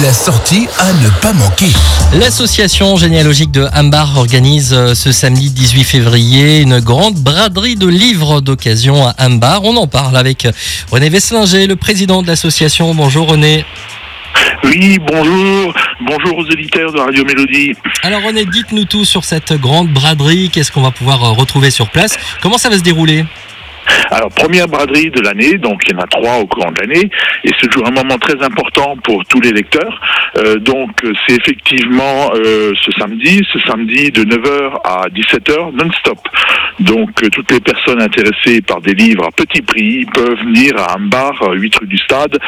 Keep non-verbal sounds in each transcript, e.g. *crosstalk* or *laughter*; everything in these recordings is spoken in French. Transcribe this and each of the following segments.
La sortie à ne pas manquer. L'association généalogique de Hambar organise euh, ce samedi 18 février une grande braderie de livres d'occasion à Hambar. On en parle avec René Vesslinger, le président de l'association. Bonjour René. Oui, bonjour. Bonjour aux éditeurs de Radio Mélodie. Alors René, dites-nous tout sur cette grande braderie. Qu'est-ce qu'on va pouvoir euh, retrouver sur place? Comment ça va se dérouler? Alors, première braderie de l'année, donc il y en a trois au courant de l'année, et c'est toujours un moment très important pour tous les lecteurs. Euh, donc, c'est effectivement euh, ce samedi, ce samedi de 9h à 17h non-stop. Donc, euh, toutes les personnes intéressées par des livres à petit prix peuvent venir à un bar, 8 rue du Stade,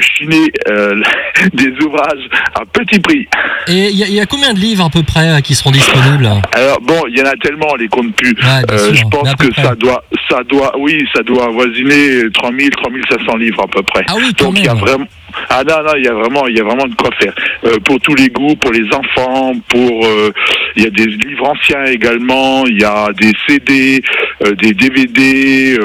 chiner *laughs* des ouvrages à petit prix. Et il y, a combien de livres à peu près qui seront disponibles? Alors, bon, il y en a tellement, les compte plus. je pense que ça doit ça doit, oui, ça doit avoisiner 3000, 3500 livres à peu près. Ah oui, Donc il y a vraiment, ah non, non, il y a vraiment, il y a vraiment de quoi faire. Euh, pour tous les goûts, pour les enfants, pour, euh, il y a des livres anciens également, il y a des CD, euh, des DVD,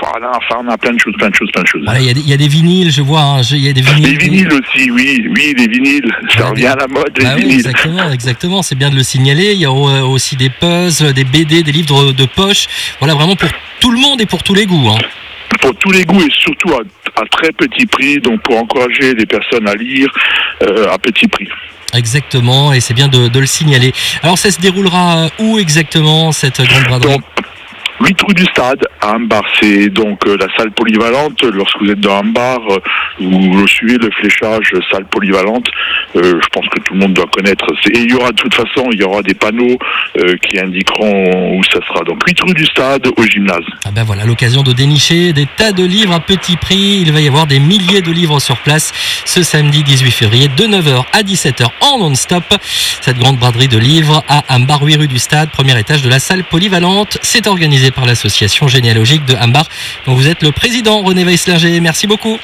voilà, enfin, on a plein de choses, plein de choses, plein de choses. il, y a des, il, y a des, vinyles, je vois, hein, il y a des vinyles. Des vinyles aussi, oui, oui, les vinyles, ça revient à la mode, les bah vinyles. Oui, exactement, exactement, c'est bien de le signaler. Il y a aussi des puzzles, des BD, des livres de poche. Voilà, vraiment pour tout le monde et pour tous les goûts. Hein. Pour tous les goûts et surtout à, très petit prix, donc pour encourager les personnes à lire euh, à petit prix. Exactement, et c'est bien de, le signaler. Alors ça se déroulera où exactement cette grande braderie 8 rue du Stade à Ambar. C'est donc euh, la salle polyvalente. Lorsque vous êtes dans Ambar, euh, vous suivez le fléchage salle polyvalente. Euh, je pense que tout le monde doit connaître. Et il y aura de toute façon, il y aura des panneaux qui indiqueront où ça sera. Donc 8 rue du Stade au gymnase. Ah ben voilà, l'occasion de dénicher des tas de livres à petit prix. Il va y avoir des milliers de livres sur place ce samedi 18 février de 9h à 17h en non-stop. Cette grande braderie de livres à Ambar, 8 rue du Stade, premier étage de la salle polyvalente. C'est organisé par l'association généalogique de Hambar, dont vous êtes le président René Weisslinger. Merci beaucoup.